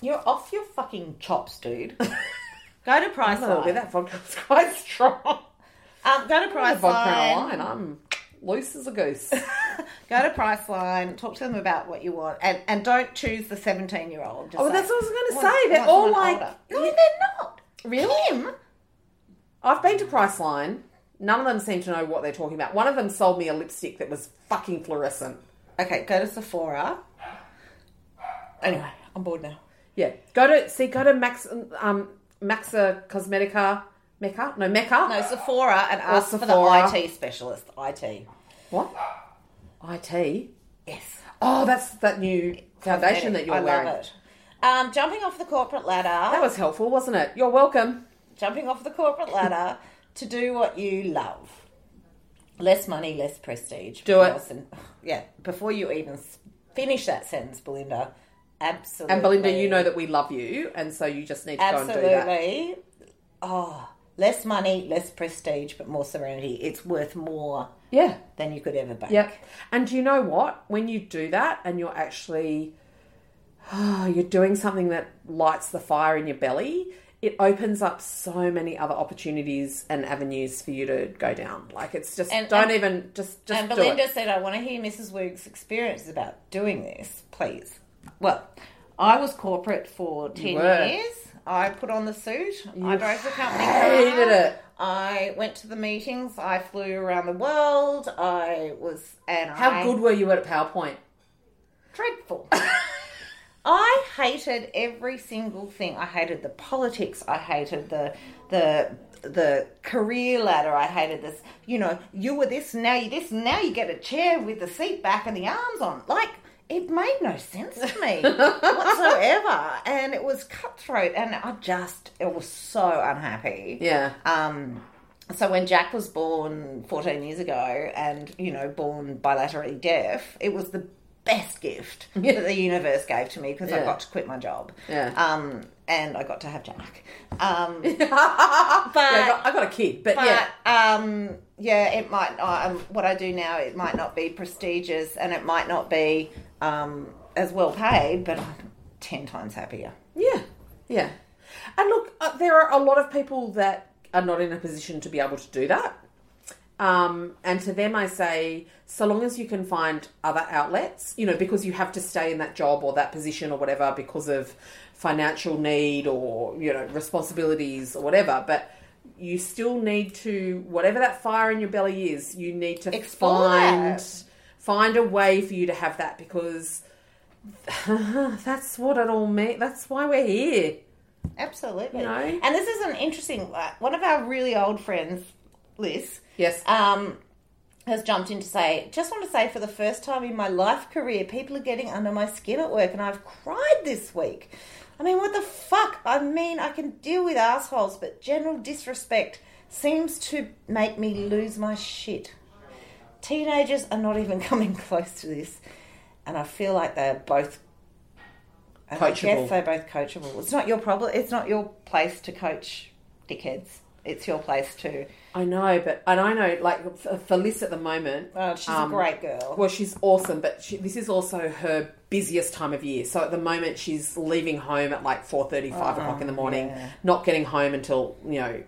You're off your fucking chops, dude. go to little Priceline. bit. That vodka's quite strong. Um, go to I have vodka Priceline. on line. I'm loose as a goose. Go to Priceline. Talk to them about what you want, and and don't choose the seventeen-year-old. Oh, that's what I was going to say. They're all like, no, they're not. Really? Him. I've been to Priceline. None of them seem to know what they're talking about. One of them sold me a lipstick that was fucking fluorescent. Okay, go to Sephora. Anyway, I'm bored now. Yeah, go to see. Go to Max, um, Maxa Cosmetica, Mecca. No, Mecca. No, Sephora and ask for the IT specialist. IT. What? IT. Yes. Oh, that's that new foundation that you're I wearing. love it. Um, jumping off the corporate ladder. That was helpful, wasn't it? You're welcome. jumping off the corporate ladder to do what you love. Less money, less prestige. Do it. Because- yeah, before you even finish that sentence, Belinda, absolutely. And Belinda, you know that we love you, and so you just need to go and do that. Absolutely. Oh, less money, less prestige, but more serenity. It's worth more Yeah. than you could ever bank. Yep. And do you know what? When you do that and you're actually oh, you're doing something that lights the fire in your belly, it opens up so many other opportunities and avenues for you to go down. Like it's just And- don't and- even just just and Belinda said, I want to hear Mrs. Woog's experiences about doing this, please. Well, I was corporate for 10 years. I put on the suit. I drove the company hated car. it. I went to the meetings. I flew around the world. I was, and How I, good were you at PowerPoint? dreadful. I hated every single thing. I hated the politics. I hated the the the career ladder. I hated this. You know, you were this now you this now you get a chair with the seat back and the arms on. Like it made no sense to me whatsoever, and it was cutthroat. And I just it was so unhappy. Yeah. Um, so when Jack was born 14 years ago and, you know, born bilaterally deaf, it was the best gift that the universe gave to me because I got to quit my job. Yeah. Um, and I got to have Jack. Um, but, Yeah, I, got, I got a kid, but, but yeah. um, yeah, it might, um, what I do now, it might not be prestigious and it might not be um, as well paid, but I'm 10 times happier. Yeah, yeah. And look, uh, there are a lot of people that are not in a position to be able to do that. Um, and to them, I say, so long as you can find other outlets, you know, because you have to stay in that job or that position or whatever because of financial need or, you know, responsibilities or whatever. But you still need to whatever that fire in your belly is. You need to Explore find that. find a way for you to have that because that's what it all means. That's why we're here. Absolutely. You know? And this is an interesting. One of our really old friends, Liz, Yes. um, has jumped in to say, just want to say for the first time in my life career, people are getting under my skin at work, and I've cried this week. I mean, what the fuck? I mean, I can deal with assholes, but general disrespect seems to make me lose my shit. Teenagers are not even coming close to this, and I feel like they're both. and I Coachable. guess they're both coachable. It's not your problem. It's not your place to coach dickheads. It's your place to. I know, but and I know, like for, for Liz at the moment, Oh, she's um, a great girl. Well, she's awesome, but she, this is also her busiest time of year. So at the moment, she's leaving home at like four thirty, five o'clock in the morning, yeah. not getting home until you know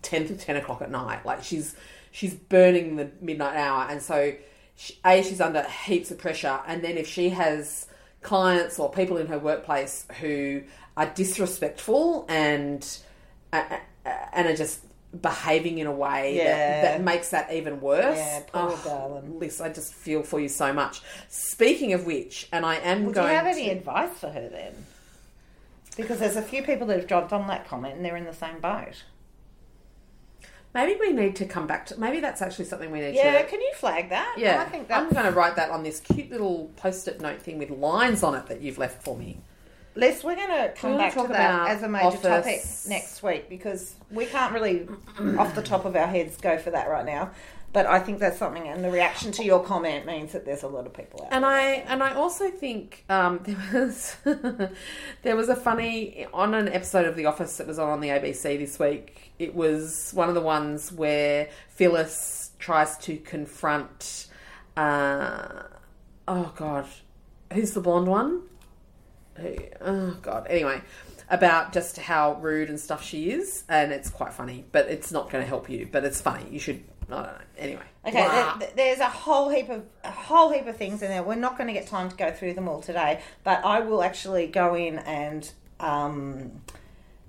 ten to ten o'clock at night. Like she's she's burning the midnight hour, and so she, a she's under heaps of pressure. And then if she has clients or people in her workplace who are disrespectful and and are just behaving in a way Yeah. that, that makes that even worse. Yeah, poor Oh, darling. Liz, I just feel for you so much. Speaking of which, and I am Well, do you going have any to, advice for her then? Because there's a few people that have dropped on that comment and they're in the same boat. maybe we need to come back to. Maybe that's actually something we need Yeah, to. Yeah, can you flag that? Yeah, I think that. I'm going to write that on this cute little post-it note thing with lines on it that you've left for me. Les, we're going to come back to that as a major office. topic next week because we can't really, off the top of our heads, go for that right now. But I think that's something, and the reaction to your comment means that there's a lot of people out And there. I and I also think um, there was there was a funny on an episode of The Office that was on on the ABC this week. It was one of the ones where Phyllis tries to confront. Uh, oh God, who's the blonde one? Who, oh God. Anyway, about just how rude and stuff she is, and it's quite funny, but it's not going to help you. But it's funny. You should. I don't know. Anyway. Okay, Blah. there, there's a whole heap of a whole heap of things in there. We're not going to get time to go through them all today, but I will actually go in and. Um,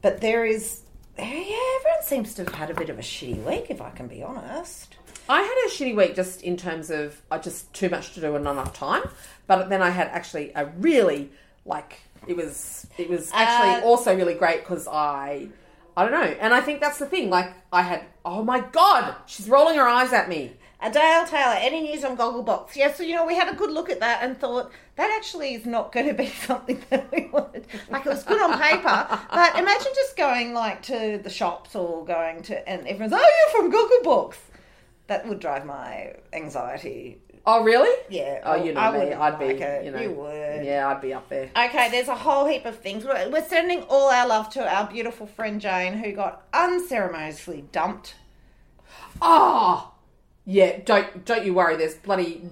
but there is, yeah, everyone seems to have had a bit of a shitty week, if I can be honest. I had a shitty week just in terms of I just too much to do and not enough time. But then I had actually a really like it was it was actually Uh, also really great because I I don't know, and I think that's the thing. Like I had oh my god, she's rolling her eyes at me. Adele Taylor, any news on Gogglebox? Yes, so you know we had a good look at that and thought that actually is not going to be something that we wanted. Like it was good on paper, but imagine just going like to the shops or going to and everyone's oh you're from Gogglebox. That would drive my anxiety. Oh really? Yeah. Oh, you know I me. I'd be. like it. You know. You would. Yeah, I'd be up there. Okay, there's a whole heap of things. We're sending all our love to our beautiful friend Jane, who got unceremoniously dumped. Oh, yeah. Don't don't you worry. There's bloody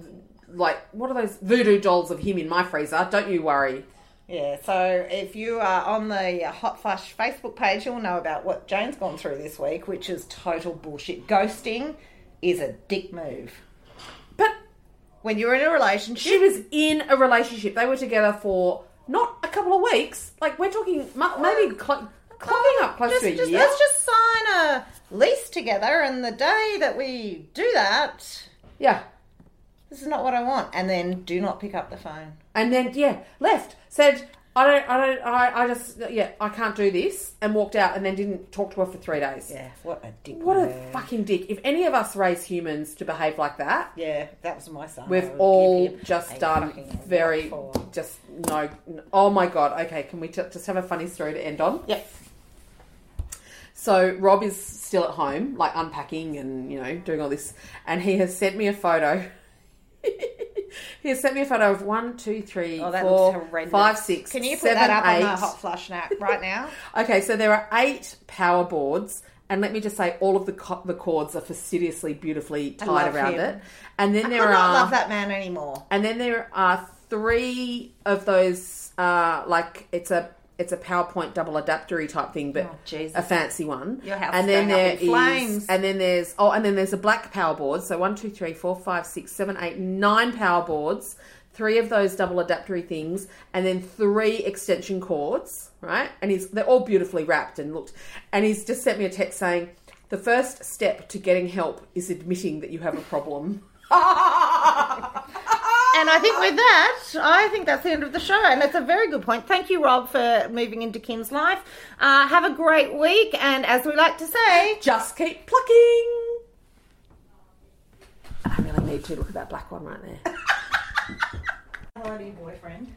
like what are those voodoo dolls of him in my freezer? Don't you worry. Yeah, so if you are on the Hot Flush Facebook page, you'll know about what Jane's gone through this week, which is total bullshit. Ghosting is a dick move. But When you're in a relationship, She was in a relationship. They were together for not a couple of weeks. Like we're talking mu- maybe uh, cl- clocking up close just, to a just- year. let's just sign a lease together, and the day that we do that, Yeah, this is not what I want. And then do not pick up the phone. and then yeah, left. Said I don't, I don't, I, I just yeah, I can't do this, and walked out, and then didn't talk to her for three days. Yeah, what a dick. What a move. fucking dick! If any of us raise humans to behave like that, Yeah, that was my son. I we've would give all just done fucking very for. just no. Oh my god! Okay, can we t- just have a funny story to end on? Yep. So Rob is still at home, like unpacking and you know doing all this, and he has sent me a photo. he has sent me a photo of one, two, three, Oh, that four, looks five, six, Can you put seven, that up eight. on the hot flush now, right now? Okay, so there are eight power boards, and let me just say, all of the co- the cords are fastidiously, beautifully tied around him. it, and then there are. I there could not are love that man anymore. and then there are three of those, uh, like it's a it's a PowerPoint double adaptery type thing, but Oh, a fancy one. Your house and then there is, flames. and then there's oh, and then there's a black power board. So one, two, three, four, five, six, seven, eight, nine power boards three of those double adaptory things, and then three extension cords, right? And he's they're all beautifully wrapped and looked. And he's just sent me a text saying, "The first step to getting help is admitting that you have a problem." And I think with that, I think that's the end of the show. And it's a very good point. Thank you, Rob, for moving into Kim's life. Uh, have a great week. And as we like to say, Just keep plucking. I really need to look at that black one right there. hello to your boyfriend.